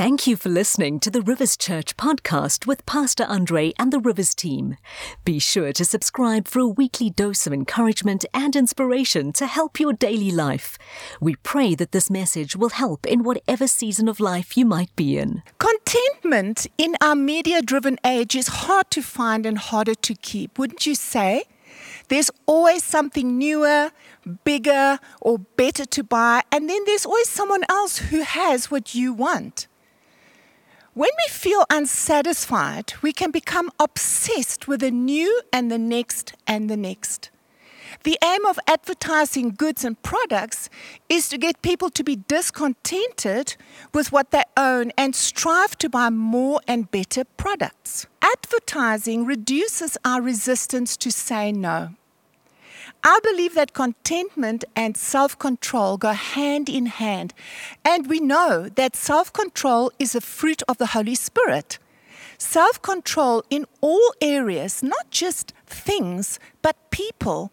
Thank you for listening to the Rivers Church podcast with Pastor Andre and the Rivers team. Be sure to subscribe for a weekly dose of encouragement and inspiration to help your daily life. We pray that this message will help in whatever season of life you might be in. Contentment in our media driven age is hard to find and harder to keep, wouldn't you say? There's always something newer, bigger, or better to buy, and then there's always someone else who has what you want. When we feel unsatisfied, we can become obsessed with the new and the next and the next. The aim of advertising goods and products is to get people to be discontented with what they own and strive to buy more and better products. Advertising reduces our resistance to say no. I believe that contentment and self control go hand in hand. And we know that self control is a fruit of the Holy Spirit. Self control in all areas, not just things, but people,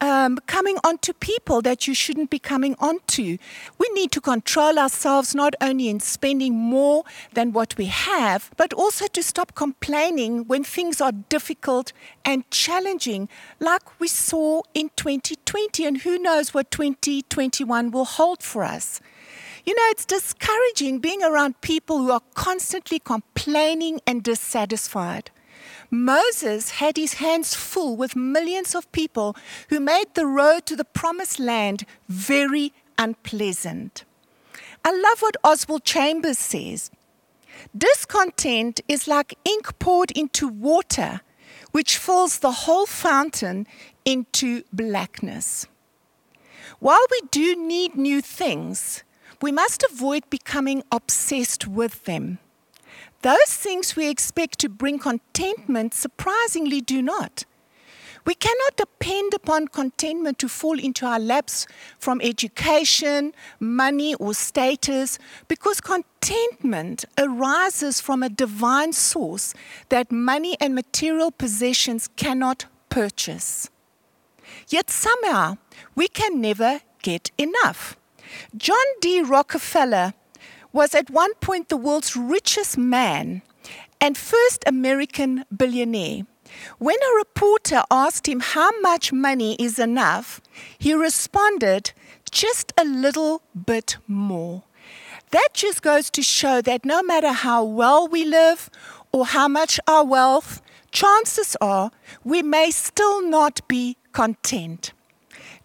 um, coming onto people that you shouldn't be coming onto. We need to control ourselves not only in spending more than what we have, but also to stop complaining when things are difficult and challenging, like we saw in 2020. And who knows what 2021 will hold for us. You know, it's discouraging being around people who are constantly complaining and dissatisfied. Moses had his hands full with millions of people who made the road to the promised land very unpleasant. I love what Oswald Chambers says. Discontent is like ink poured into water, which fills the whole fountain into blackness. While we do need new things, we must avoid becoming obsessed with them. Those things we expect to bring contentment surprisingly do not. We cannot depend upon contentment to fall into our laps from education, money, or status because contentment arises from a divine source that money and material possessions cannot purchase. Yet somehow we can never get enough. John D. Rockefeller was at one point the world's richest man and first American billionaire. When a reporter asked him how much money is enough, he responded, just a little bit more. That just goes to show that no matter how well we live or how much our wealth, chances are we may still not be content.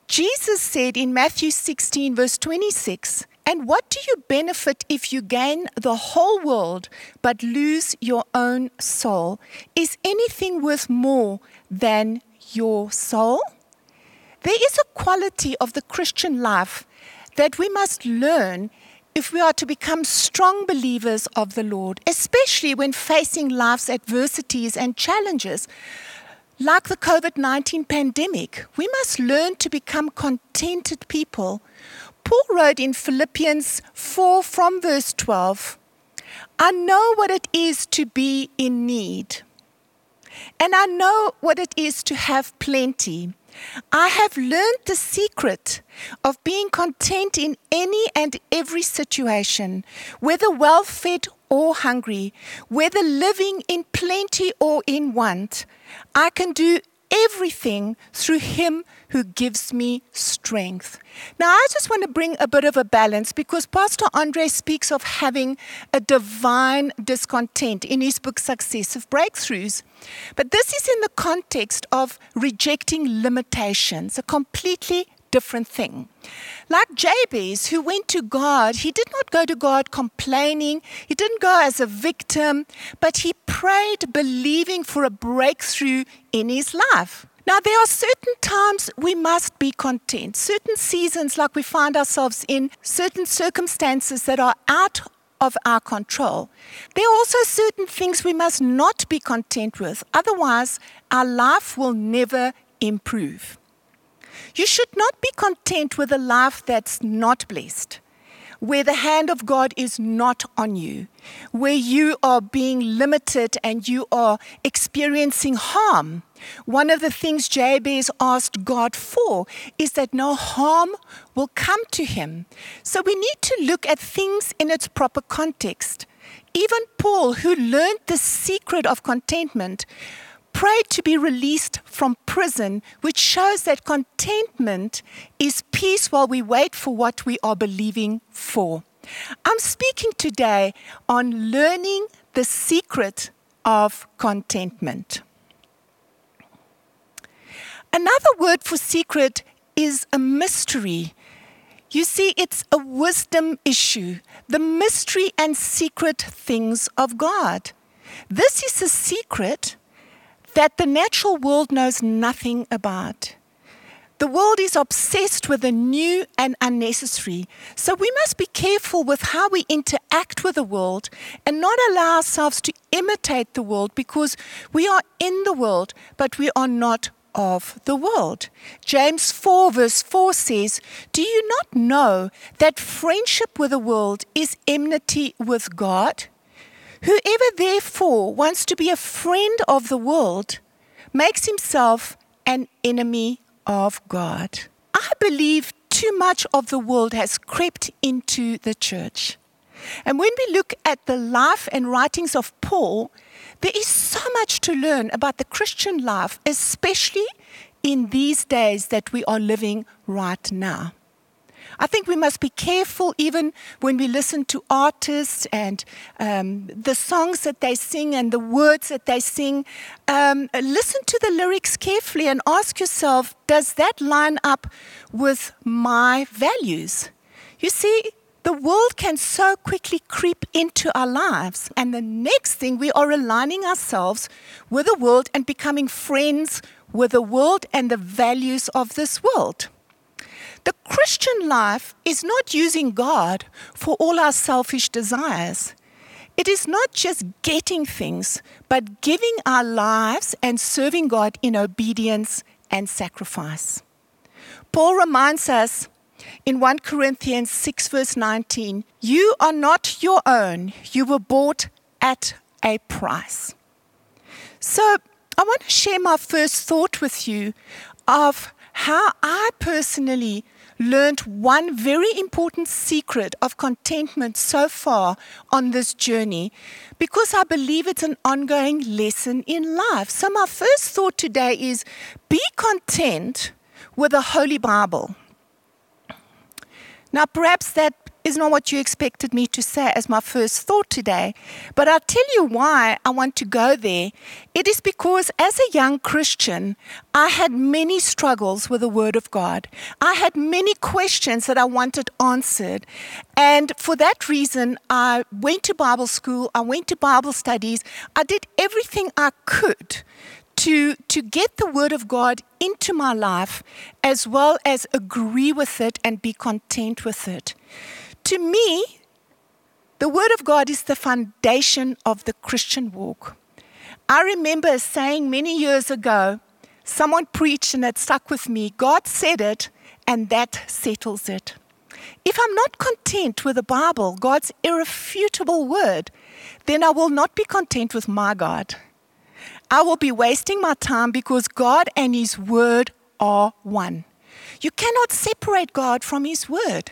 Jesus said in Matthew 16, verse 26, and what do you benefit if you gain the whole world but lose your own soul? Is anything worth more than your soul? There is a quality of the Christian life that we must learn if we are to become strong believers of the Lord, especially when facing life's adversities and challenges. Like the COVID 19 pandemic, we must learn to become contented people Paul wrote in Philippians 4 from verse 12 I know what it is to be in need, and I know what it is to have plenty. I have learned the secret of being content in any and every situation, whether well fed or hungry, whether living in plenty or in want. I can do everything through Him who gives me strength. Now, I just want to bring a bit of a balance because Pastor Andre speaks of having a divine discontent in his book Successive Breakthroughs. But this is in the context of rejecting limitations, a completely different thing. Like Jabez, who went to God, he did not go to God complaining, he didn't go as a victim, but he prayed believing for a breakthrough in his life. Now, there are certain times we must be content, certain seasons like we find ourselves in, certain circumstances that are out of our control. There are also certain things we must not be content with, otherwise, our life will never improve. You should not be content with a life that's not blessed where the hand of God is not on you, where you are being limited and you are experiencing harm. One of the things Jabez asked God for is that no harm will come to him. So we need to look at things in its proper context. Even Paul, who learned the secret of contentment, prayed to be released from prison, which shows that contentment is peace while we wait for what we are believing for. I'm speaking today on learning the secret of contentment. Another word for secret is a mystery. You see, it's a wisdom issue, the mystery and secret things of God. This is a secret that the natural world knows nothing about. The world is obsessed with the new and unnecessary. So we must be careful with how we interact with the world and not allow ourselves to imitate the world because we are in the world, but we are not of the world. James 4, verse 4 says, Do you not know that friendship with the world is enmity with God? Whoever therefore wants to be a friend of the world makes himself an enemy of God. I believe too much of the world has crept into the church. And when we look at the life and writings of Paul, there is so much to learn about the Christian life, especially in these days that we are living right now. I think we must be careful even when we listen to artists and um, the songs that they sing and the words that they sing. Um, listen to the lyrics carefully and ask yourself does that line up with my values? You see, the world can so quickly creep into our lives. And the next thing, we are aligning ourselves with the world and becoming friends with the world and the values of this world. The Christian life is not using God for all our selfish desires. It is not just getting things, but giving our lives and serving God in obedience and sacrifice. Paul reminds us in 1 Corinthians 6, verse 19 You are not your own, you were bought at a price. So, I want to share my first thought with you of how I personally learned one very important secret of contentment so far on this journey because I believe it's an ongoing lesson in life. So, my first thought today is be content with the Holy Bible. Now, perhaps that is not what you expected me to say as my first thought today, but I'll tell you why I want to go there. It is because as a young Christian, I had many struggles with the Word of God. I had many questions that I wanted answered. And for that reason, I went to Bible school, I went to Bible studies, I did everything I could to, to get the Word of God into my life as well as agree with it and be content with it. To me, the Word of God is the foundation of the Christian walk. I remember saying many years ago, someone preached and it stuck with me God said it, and that settles it. If I'm not content with the Bible, God's irrefutable word, then I will not be content with my God. I will be wasting my time because God and His Word are one. You cannot separate God from His Word.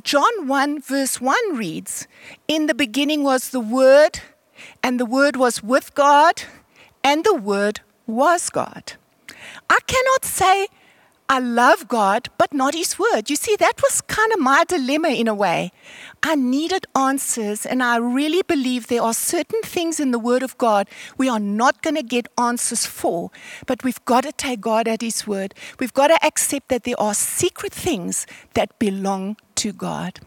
John 1, verse 1 reads In the beginning was the Word, and the Word was with God, and the Word was God. I cannot say I love God, but not His Word. You see, that was kind of my dilemma in a way. I needed answers, and I really believe there are certain things in the Word of God we are not going to get answers for, but we've got to take God at His Word. We've got to accept that there are secret things that belong to God.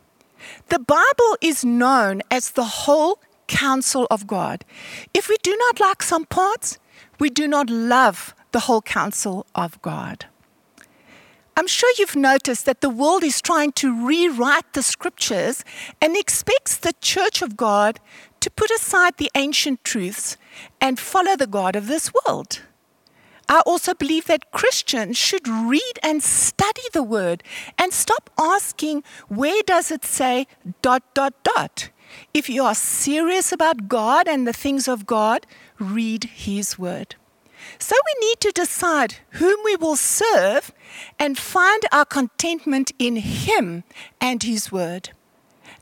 The Bible is known as the whole counsel of God. If we do not like some parts, we do not love the whole counsel of God. I'm sure you've noticed that the world is trying to rewrite the scriptures and expects the church of God to put aside the ancient truths and follow the God of this world. I also believe that Christians should read and study the word and stop asking, where does it say dot, dot, dot? If you are serious about God and the things of God, read His word. So we need to decide whom we will serve and find our contentment in Him and His Word.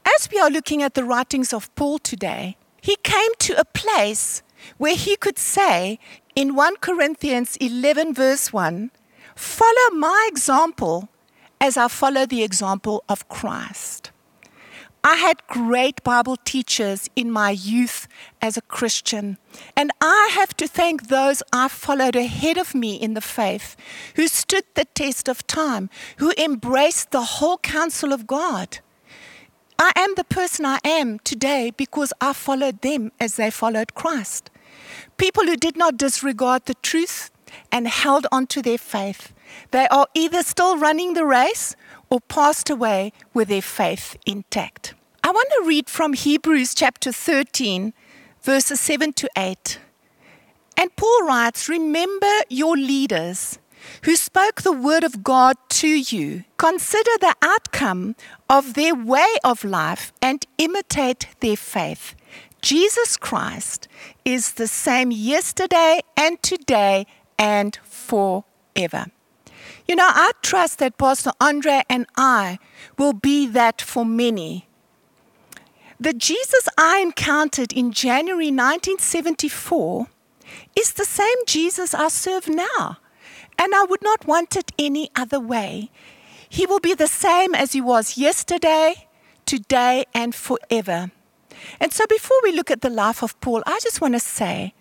as we are looking at the writings of Paul today, he came to a place where he could say in 1 Corinthians 11, verse 1, Follow my example as I follow the example of Christ. I had great Bible teachers in my youth as a Christian, and I have to thank those I followed ahead of me in the faith who stood the test of time, who embraced the whole counsel of God. I am the person I am today because I followed them as they followed Christ. People who did not disregard the truth and held on to their faith. They are either still running the race or passed away with their faith intact. I want to read from Hebrews chapter 13, verses 7 to 8. And Paul writes, Remember your leaders who spoke the word of God to you. Consider the outcome of their way of life and imitate their faith. Jesus Christ is the same yesterday and today and forever. You know, I trust that Pastor Andre and I will be that for many. The Jesus I encountered in January 1974 is the same Jesus I serve now, and I would not want it any other way. He will be the same as he was yesterday, today, and forever. And so, before we look at the life of Paul, I just want to say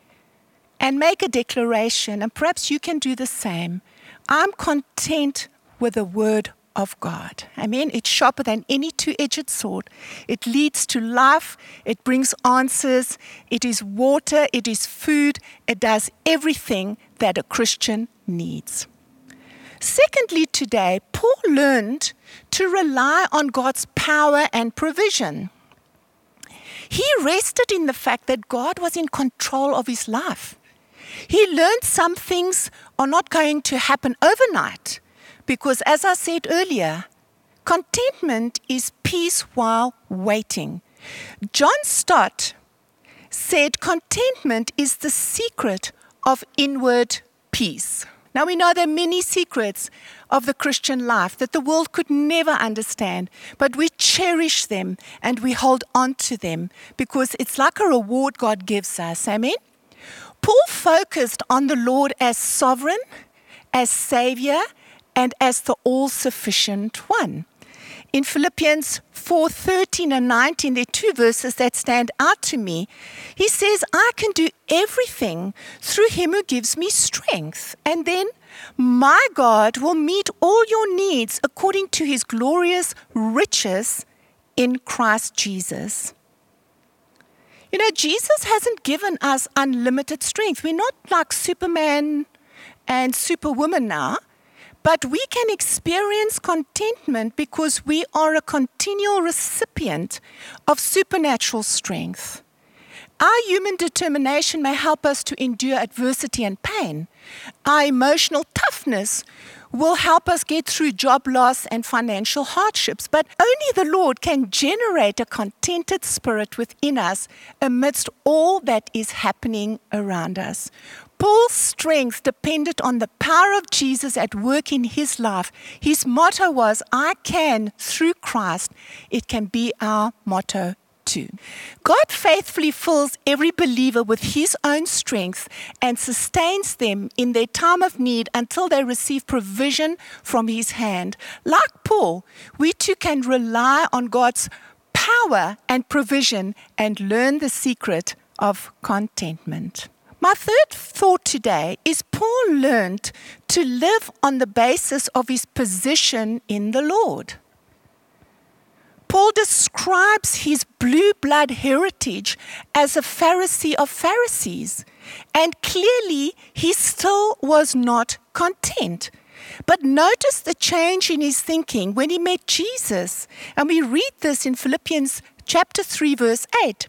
and make a declaration, and perhaps you can do the same. I'm content with the word of God. I mean, It's sharper than any two edged sword. It leads to life. It brings answers. It is water. It is food. It does everything that a Christian needs. Secondly, today, Paul learned to rely on God's power and provision. He rested in the fact that God was in control of his life. He learned some things are not going to happen overnight because, as I said earlier, contentment is peace while waiting. John Stott said contentment is the secret of inward peace. Now we know there are many secrets of the Christian life that the world could never understand, but we cherish them and we hold on to them because it's like a reward God gives us. Amen? Paul focused on the Lord as sovereign, as Savior, and as the all sufficient one. In Philippians 4 13 and 19, there are two verses that stand out to me. He says, I can do everything through him who gives me strength. And then, my God will meet all your needs according to his glorious riches in Christ Jesus. You know, Jesus hasn't given us unlimited strength. We're not like Superman and Superwoman now. But we can experience contentment because we are a continual recipient of supernatural strength. Our human determination may help us to endure adversity and pain. Our emotional toughness will help us get through job loss and financial hardships. But only the Lord can generate a contented spirit within us amidst all that is happening around us. Paul's strength depended on the power of Jesus at work in his life. His motto was, I can through Christ. It can be our motto too. God faithfully fills every believer with his own strength and sustains them in their time of need until they receive provision from his hand. Like Paul, we too can rely on God's power and provision and learn the secret of contentment. My third thought today is Paul learned to live on the basis of his position in the Lord. Paul describes his blue blood heritage as a Pharisee of Pharisees, and clearly he still was not content. But notice the change in his thinking when he met Jesus. And we read this in Philippians chapter 3, verse 8.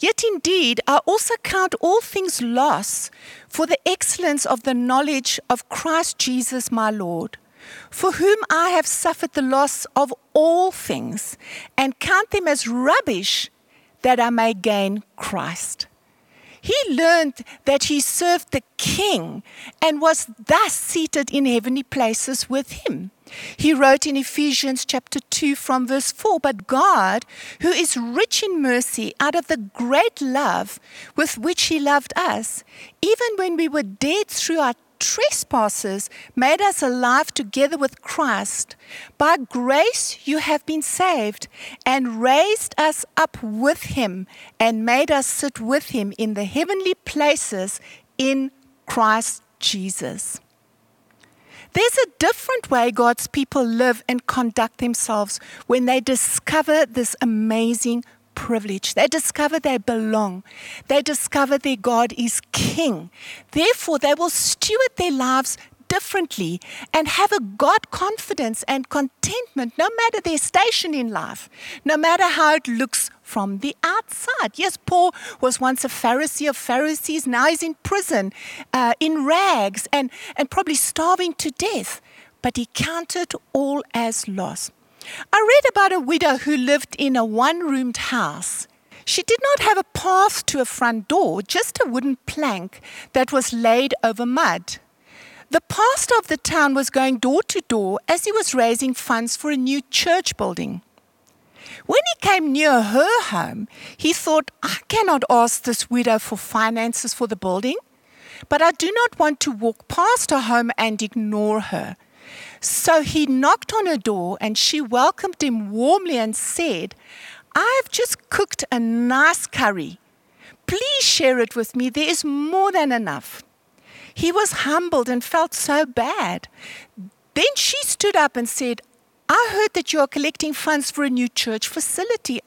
Yet indeed, I also count all things loss for the excellence of the knowledge of Christ Jesus my Lord, for whom I have suffered the loss of all things, and count them as rubbish that I may gain Christ. He learned that he served the king and was thus seated in heavenly places with him. He wrote in Ephesians chapter 2 from verse 4 But God, who is rich in mercy, out of the great love with which He loved us, even when we were dead through our trespasses, made us alive together with Christ. By grace you have been saved, and raised us up with Him, and made us sit with Him in the heavenly places in Christ Jesus. There's a different way God's people live and conduct themselves when they discover this amazing privilege. They discover they belong. They discover their God is king. Therefore, they will steward their lives differently and have a God confidence and contentment no matter their station in life, no matter how it looks from the outside. Yes, Paul was once a Pharisee of Pharisees. Now he's in prison, uh, in rags, and, and probably starving to death. But he counted all as loss. I read about a widow who lived in a one roomed house. She did not have a path to a front door, just a wooden plank that was laid over mud. The pastor of the town was going door to door as he was raising funds for a new church building. When he came near her home, he thought, I cannot ask this widow for finances for the building, but I do not want to walk past her home and ignore her. So he knocked on her door and she welcomed him warmly and said, I've just cooked a nice curry. Please share it with me. There is more than enough. He was humbled and felt so bad. Then she stood up and said, I heard that you are collecting funds for a new church facility.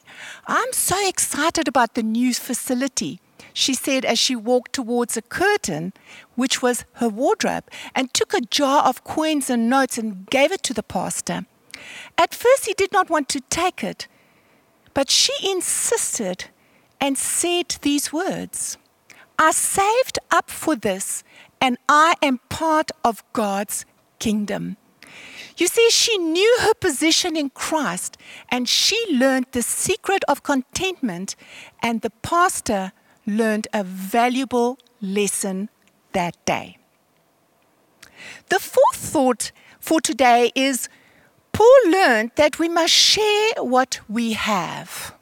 I'm so excited about the new facility, she said as she walked towards a curtain, which was her wardrobe, and took a jar of coins and notes and gave it to the pastor. At first, he did not want to take it, but she insisted and said these words I saved up for this and I am part of God's kingdom. You see, she knew her position in Christ and she learned the secret of contentment, and the pastor learned a valuable lesson that day. The fourth thought for today is Paul learned that we must share what we have.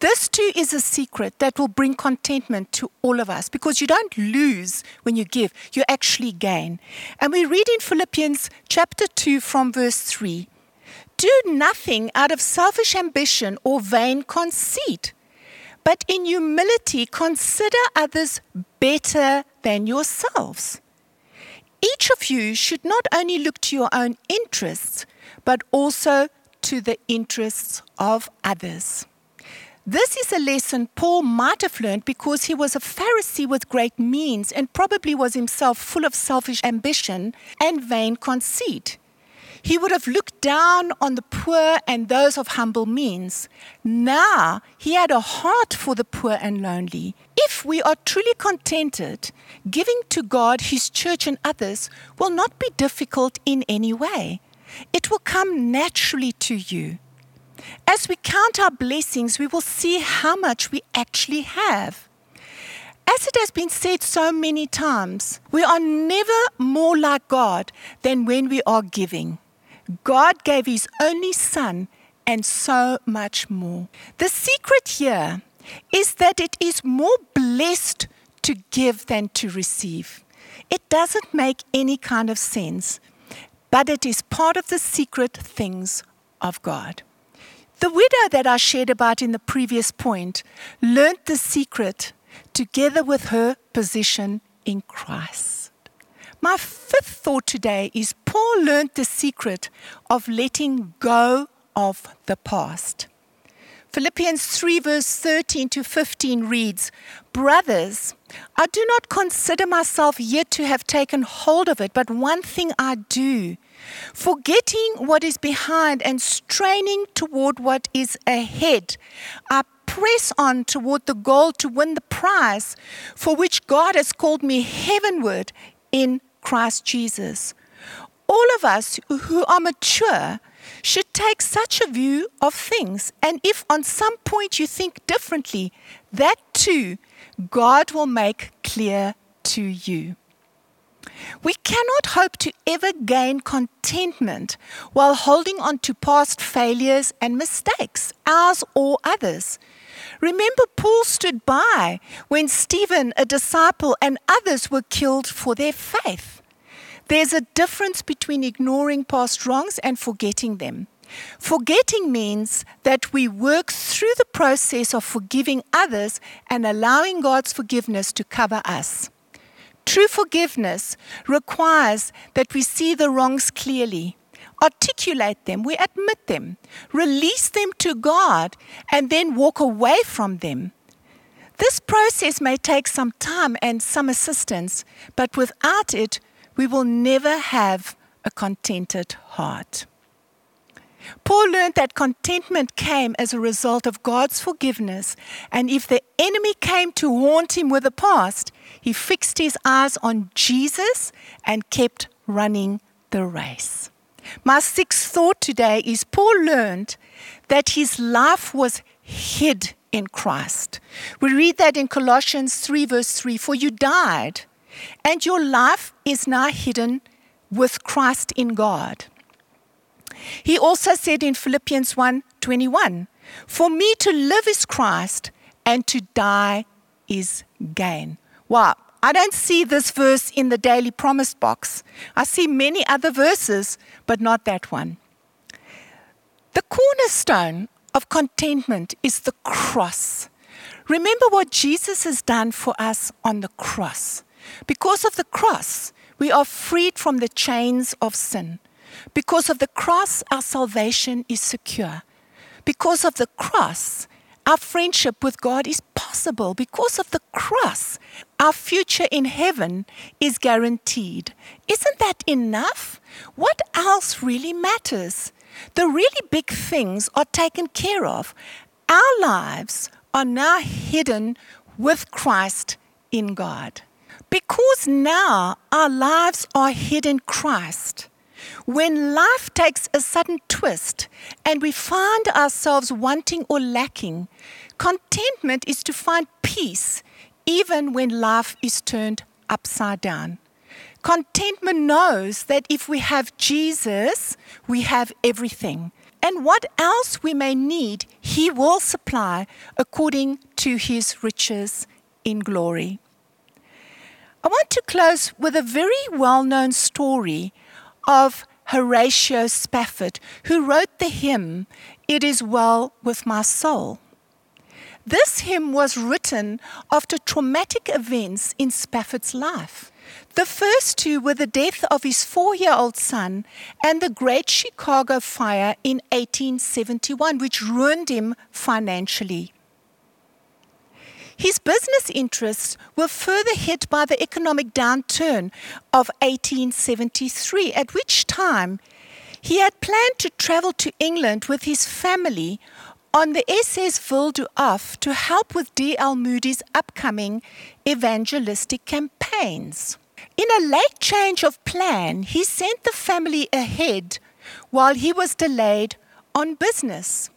This too is a secret that will bring contentment to all of us because you don't lose when you give, you actually gain. And we read in Philippians chapter 2 from verse 3 Do nothing out of selfish ambition or vain conceit, but in humility consider others better than yourselves. Each of you should not only look to your own interests, but also to the interests of others. This is a lesson Paul might have learned because he was a Pharisee with great means and probably was himself full of selfish ambition and vain conceit. He would have looked down on the poor and those of humble means. Now he had a heart for the poor and lonely. If we are truly contented, giving to God, His church, and others will not be difficult in any way. It will come naturally to you. As we count our blessings, we will see how much we actually have. As it has been said so many times, we are never more like God than when we are giving. God gave His only Son and so much more. The secret here is that it is more blessed to give than to receive. It doesn't make any kind of sense, but it is part of the secret things of God. The widow that I shared about in the previous point learned the secret together with her position in Christ. My fifth thought today is Paul learned the secret of letting go of the past. Philippians 3, verse 13 to 15 reads Brothers, I do not consider myself yet to have taken hold of it, but one thing I do Forgetting what is behind and straining toward what is ahead, I press on toward the goal to win the prize for which God has called me heavenward in Christ Jesus. All of us who are mature should take such a view of things. And if on some point you think differently, that too God will make clear to you. We cannot hope to ever gain contentment while holding on to past failures and mistakes, ours or others. Remember, Paul stood by when Stephen, a disciple, and others were killed for their faith. There's a difference between ignoring past wrongs and forgetting them. Forgetting means that we work through the process of forgiving others and allowing God's forgiveness to cover us. True forgiveness requires that we see the wrongs clearly, articulate them, we admit them, release them to God, and then walk away from them. This process may take some time and some assistance, but without it, we will never have a contented heart. Paul learned that contentment came as a result of God's forgiveness, and if the enemy came to haunt him with the past, he fixed his eyes on Jesus and kept running the race. My sixth thought today is Paul learned that his life was hid in Christ. We read that in Colossians 3, verse 3 For you died, and your life is now hidden with Christ in God. He also said in Philippians 1:21, "For me to live is Christ and to die is gain." Wow, I don't see this verse in the daily promise box. I see many other verses, but not that one. The cornerstone of contentment is the cross. Remember what Jesus has done for us on the cross. Because of the cross, we are freed from the chains of sin. Because of the cross, our salvation is secure. Because of the cross, our friendship with God is possible. Because of the cross, our future in heaven is guaranteed. Isn't that enough? What else really matters? The really big things are taken care of. Our lives are now hidden with Christ in God. Because now our lives are hid in Christ, when life takes a sudden twist and we find ourselves wanting or lacking, contentment is to find peace even when life is turned upside down. Contentment knows that if we have Jesus, we have everything. And what else we may need, He will supply according to His riches in glory. I want to close with a very well known story of Horatio Spafford, who wrote the hymn, It Is Well With My Soul. This hymn was written after traumatic events in Spafford's life. The first two were the death of his four year old son and the Great Chicago Fire in 1871, which ruined him financially. His business interests were further hit by the economic downturn of 1873, at which time he had planned to travel to England with his family on the SS Havre to help with D.L. Moody's upcoming evangelistic campaigns. In a late change of plan, he sent the family ahead while he was delayed on business.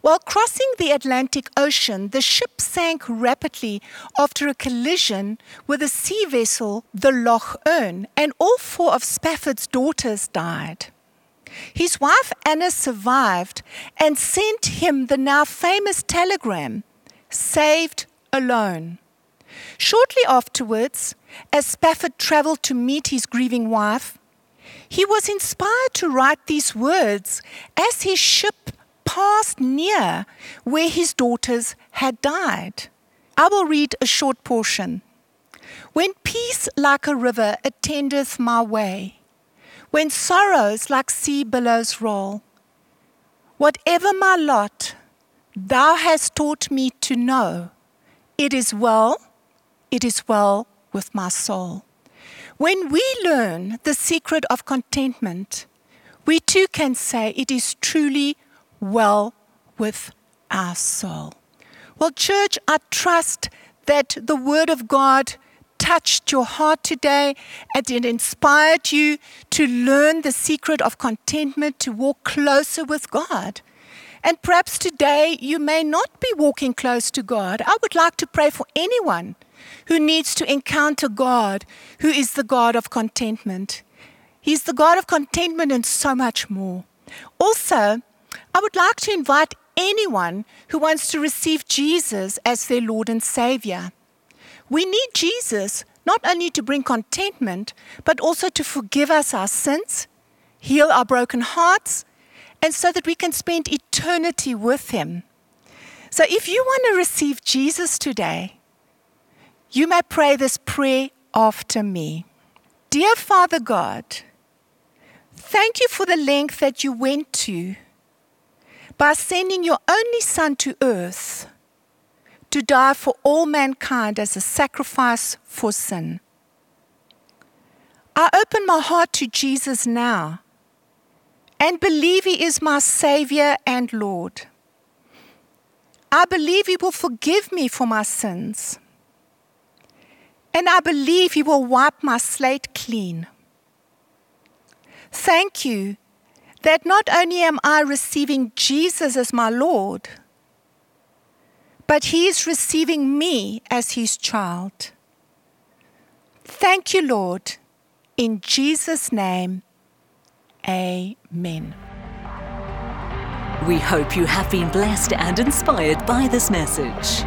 While crossing the Atlantic Ocean, the ship sank rapidly after a collision with a sea vessel, the Loch Earn, and all four of Spafford's daughters died. His wife Anna survived and sent him the now famous telegram saved alone. Shortly afterwards, as Spafford traveled to meet his grieving wife, he was inspired to write these words as his ship passed near where his daughters had died. I will read a short portion. When peace like a river attendeth my way, when sorrows like sea billows roll, whatever my lot, thou hast taught me to know, it is well, it is well with my soul. When we learn the secret of contentment, we too can say it is truly well with our soul. Well, church, I trust that the Word of God touched your heart today and it inspired you to learn the secret of contentment, to walk closer with God. And perhaps today you may not be walking close to God. I would like to pray for anyone who needs to encounter God, who is the God of contentment. He's the God of contentment and so much more. Also, I would like to invite anyone who wants to receive Jesus as their Lord and Savior. We need Jesus not only to bring contentment, but also to forgive us our sins, heal our broken hearts, and so that we can spend eternity with Him. So if you want to receive Jesus today, you may pray this prayer after me. Dear Father God, thank you for the length that you went to by sending your only Son to earth to die for all mankind as a sacrifice for sin. I open my heart to Jesus now and believe He is my Savior and Lord. I believe He will forgive me for my sins. And I believe He will wipe my slate clean. Thank you that not only am I receiving Jesus as my Lord, but He is receiving me as His child. Thank you, Lord. In Jesus' name, Amen. We hope you have been blessed and inspired by this message.